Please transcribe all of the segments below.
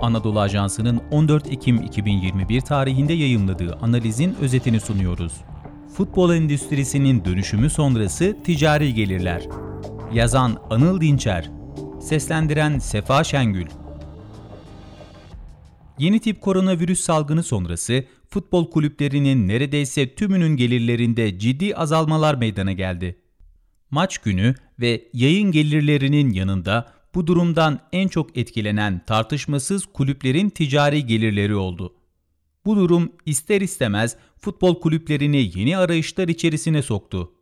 Anadolu Ajansı'nın 14 Ekim 2021 tarihinde yayımladığı analizin özetini sunuyoruz. Futbol endüstrisinin dönüşümü sonrası ticari gelirler. Yazan Anıl Dinçer, seslendiren Sefa Şengül. Yeni tip koronavirüs salgını sonrası futbol kulüplerinin neredeyse tümünün gelirlerinde ciddi azalmalar meydana geldi. Maç günü ve yayın gelirlerinin yanında bu durumdan en çok etkilenen tartışmasız kulüplerin ticari gelirleri oldu. Bu durum ister istemez futbol kulüplerini yeni arayışlar içerisine soktu.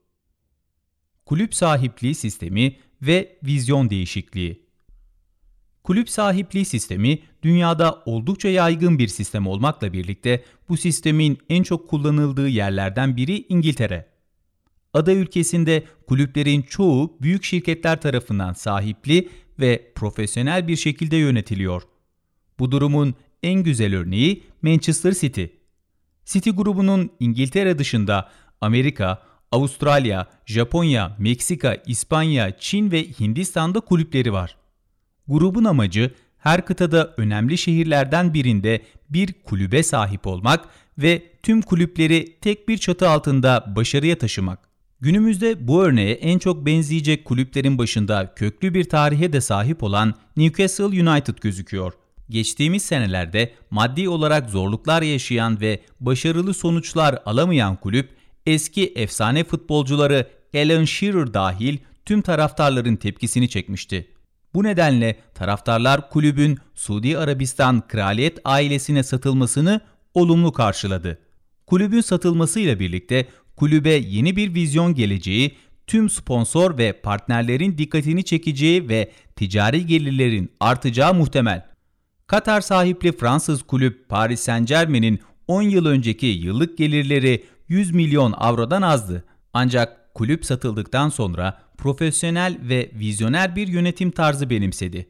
Kulüp sahipliği sistemi ve vizyon değişikliği. Kulüp sahipliği sistemi dünyada oldukça yaygın bir sistem olmakla birlikte bu sistemin en çok kullanıldığı yerlerden biri İngiltere. Ada ülkesinde kulüplerin çoğu büyük şirketler tarafından sahipli ve profesyonel bir şekilde yönetiliyor. Bu durumun en güzel örneği Manchester City. City grubunun İngiltere dışında Amerika, Avustralya, Japonya, Meksika, İspanya, Çin ve Hindistan'da kulüpleri var. Grubun amacı her kıtada önemli şehirlerden birinde bir kulübe sahip olmak ve tüm kulüpleri tek bir çatı altında başarıya taşımak. Günümüzde bu örneğe en çok benzeyecek kulüplerin başında köklü bir tarihe de sahip olan Newcastle United gözüküyor. Geçtiğimiz senelerde maddi olarak zorluklar yaşayan ve başarılı sonuçlar alamayan kulüp, eski efsane futbolcuları Alan Shearer dahil tüm taraftarların tepkisini çekmişti. Bu nedenle taraftarlar kulübün Suudi Arabistan kraliyet ailesine satılmasını olumlu karşıladı. Kulübün satılmasıyla birlikte kulübe yeni bir vizyon geleceği, tüm sponsor ve partnerlerin dikkatini çekeceği ve ticari gelirlerin artacağı muhtemel. Katar sahipli Fransız kulüp Paris Saint-Germain'in 10 yıl önceki yıllık gelirleri 100 milyon avrodan azdı. Ancak kulüp satıldıktan sonra profesyonel ve vizyoner bir yönetim tarzı benimsedi.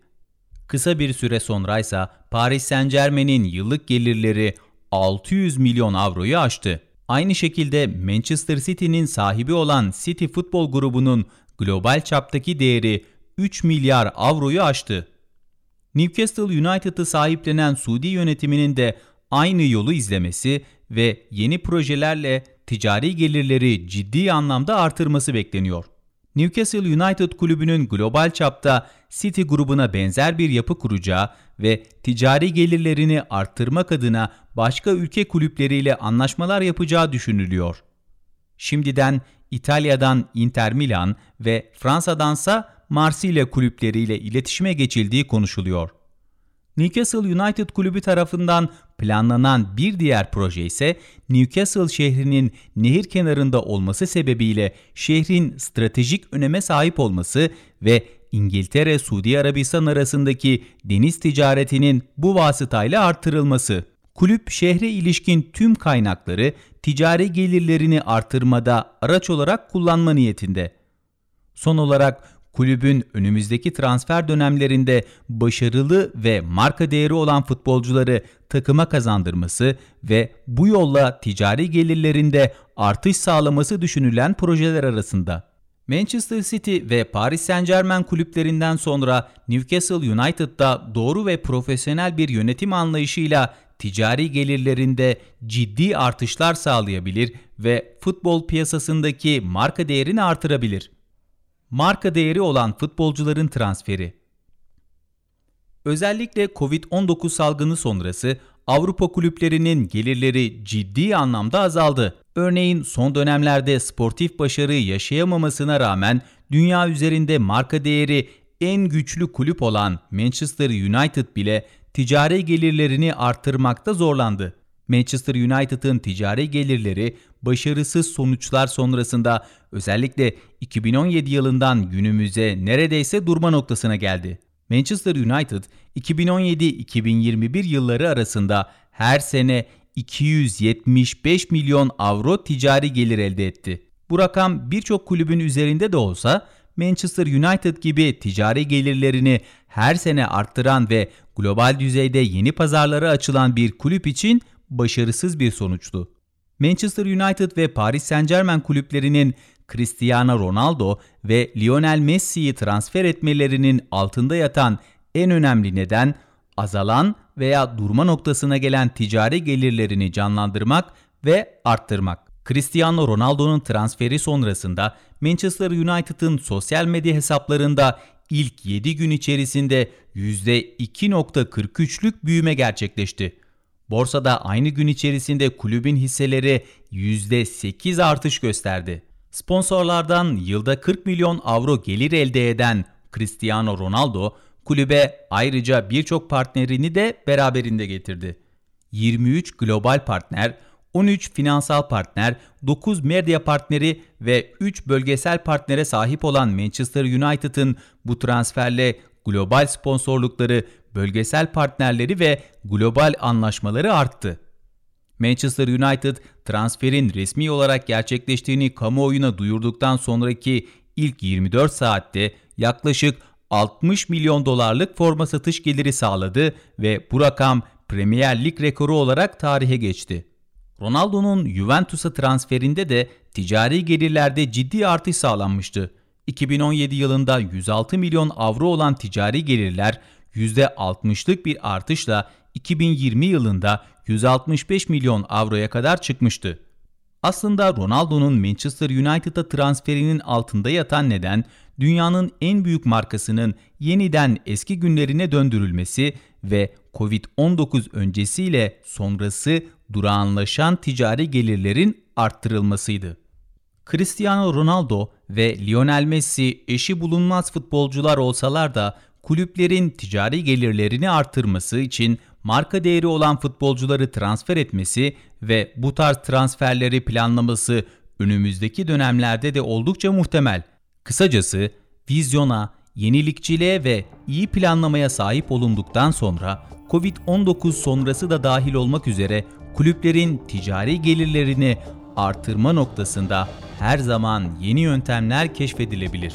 Kısa bir süre sonra ise Paris Saint-Germain'in yıllık gelirleri 600 milyon avroyu aştı. Aynı şekilde Manchester City'nin sahibi olan City Futbol Grubu'nun global çaptaki değeri 3 milyar avroyu aştı. Newcastle United'ı sahiplenen Suudi yönetiminin de aynı yolu izlemesi ve yeni projelerle ticari gelirleri ciddi anlamda artırması bekleniyor. Newcastle United kulübünün global çapta City grubuna benzer bir yapı kuracağı ve ticari gelirlerini arttırmak adına başka ülke kulüpleriyle anlaşmalar yapacağı düşünülüyor. Şimdiden İtalya'dan Inter Milan ve Fransa'dansa Marsilya kulüpleriyle iletişime geçildiği konuşuluyor. Newcastle United kulübü tarafından planlanan bir diğer proje ise Newcastle şehrinin nehir kenarında olması sebebiyle şehrin stratejik öneme sahip olması ve İngiltere-Suudi Arabistan arasındaki deniz ticaretinin bu vasıtayla artırılması. Kulüp şehre ilişkin tüm kaynakları ticari gelirlerini artırmada araç olarak kullanma niyetinde. Son olarak kulübün önümüzdeki transfer dönemlerinde başarılı ve marka değeri olan futbolcuları takıma kazandırması ve bu yolla ticari gelirlerinde artış sağlaması düşünülen projeler arasında. Manchester City ve Paris Saint-Germain kulüplerinden sonra Newcastle United'da doğru ve profesyonel bir yönetim anlayışıyla ticari gelirlerinde ciddi artışlar sağlayabilir ve futbol piyasasındaki marka değerini artırabilir marka değeri olan futbolcuların transferi. Özellikle Covid-19 salgını sonrası Avrupa kulüplerinin gelirleri ciddi anlamda azaldı. Örneğin son dönemlerde sportif başarı yaşayamamasına rağmen dünya üzerinde marka değeri en güçlü kulüp olan Manchester United bile ticari gelirlerini arttırmakta zorlandı. Manchester United'ın ticari gelirleri başarısız sonuçlar sonrasında özellikle 2017 yılından günümüze neredeyse durma noktasına geldi. Manchester United 2017-2021 yılları arasında her sene 275 milyon avro ticari gelir elde etti. Bu rakam birçok kulübün üzerinde de olsa Manchester United gibi ticari gelirlerini her sene arttıran ve global düzeyde yeni pazarlara açılan bir kulüp için başarısız bir sonuçtu. Manchester United ve Paris Saint-Germain kulüplerinin Cristiano Ronaldo ve Lionel Messi'yi transfer etmelerinin altında yatan en önemli neden azalan veya durma noktasına gelen ticari gelirlerini canlandırmak ve arttırmak. Cristiano Ronaldo'nun transferi sonrasında Manchester United'ın sosyal medya hesaplarında ilk 7 gün içerisinde %2.43'lük büyüme gerçekleşti. Borsada aynı gün içerisinde kulübün hisseleri %8 artış gösterdi. Sponsorlardan yılda 40 milyon avro gelir elde eden Cristiano Ronaldo, kulübe ayrıca birçok partnerini de beraberinde getirdi. 23 global partner, 13 finansal partner, 9 medya partneri ve 3 bölgesel partnere sahip olan Manchester United'ın bu transferle global sponsorlukları, bölgesel partnerleri ve global anlaşmaları arttı. Manchester United transferin resmi olarak gerçekleştiğini kamuoyuna duyurduktan sonraki ilk 24 saatte yaklaşık 60 milyon dolarlık forma satış geliri sağladı ve bu rakam Premier Lig rekoru olarak tarihe geçti. Ronaldo'nun Juventus'a transferinde de ticari gelirlerde ciddi artış sağlanmıştı. 2017 yılında 106 milyon avro olan ticari gelirler %60'lık bir artışla 2020 yılında 165 milyon avroya kadar çıkmıştı. Aslında Ronaldo'nun Manchester United'a transferinin altında yatan neden dünyanın en büyük markasının yeniden eski günlerine döndürülmesi ve Covid-19 öncesiyle sonrası durağanlaşan ticari gelirlerin arttırılmasıydı. Cristiano Ronaldo ve Lionel Messi eşi bulunmaz futbolcular olsalar da kulüplerin ticari gelirlerini artırması için marka değeri olan futbolcuları transfer etmesi ve bu tarz transferleri planlaması önümüzdeki dönemlerde de oldukça muhtemel. Kısacası vizyona, yenilikçiliğe ve iyi planlamaya sahip olunduktan sonra Covid-19 sonrası da dahil olmak üzere kulüplerin ticari gelirlerini artırma noktasında her zaman yeni yöntemler keşfedilebilir.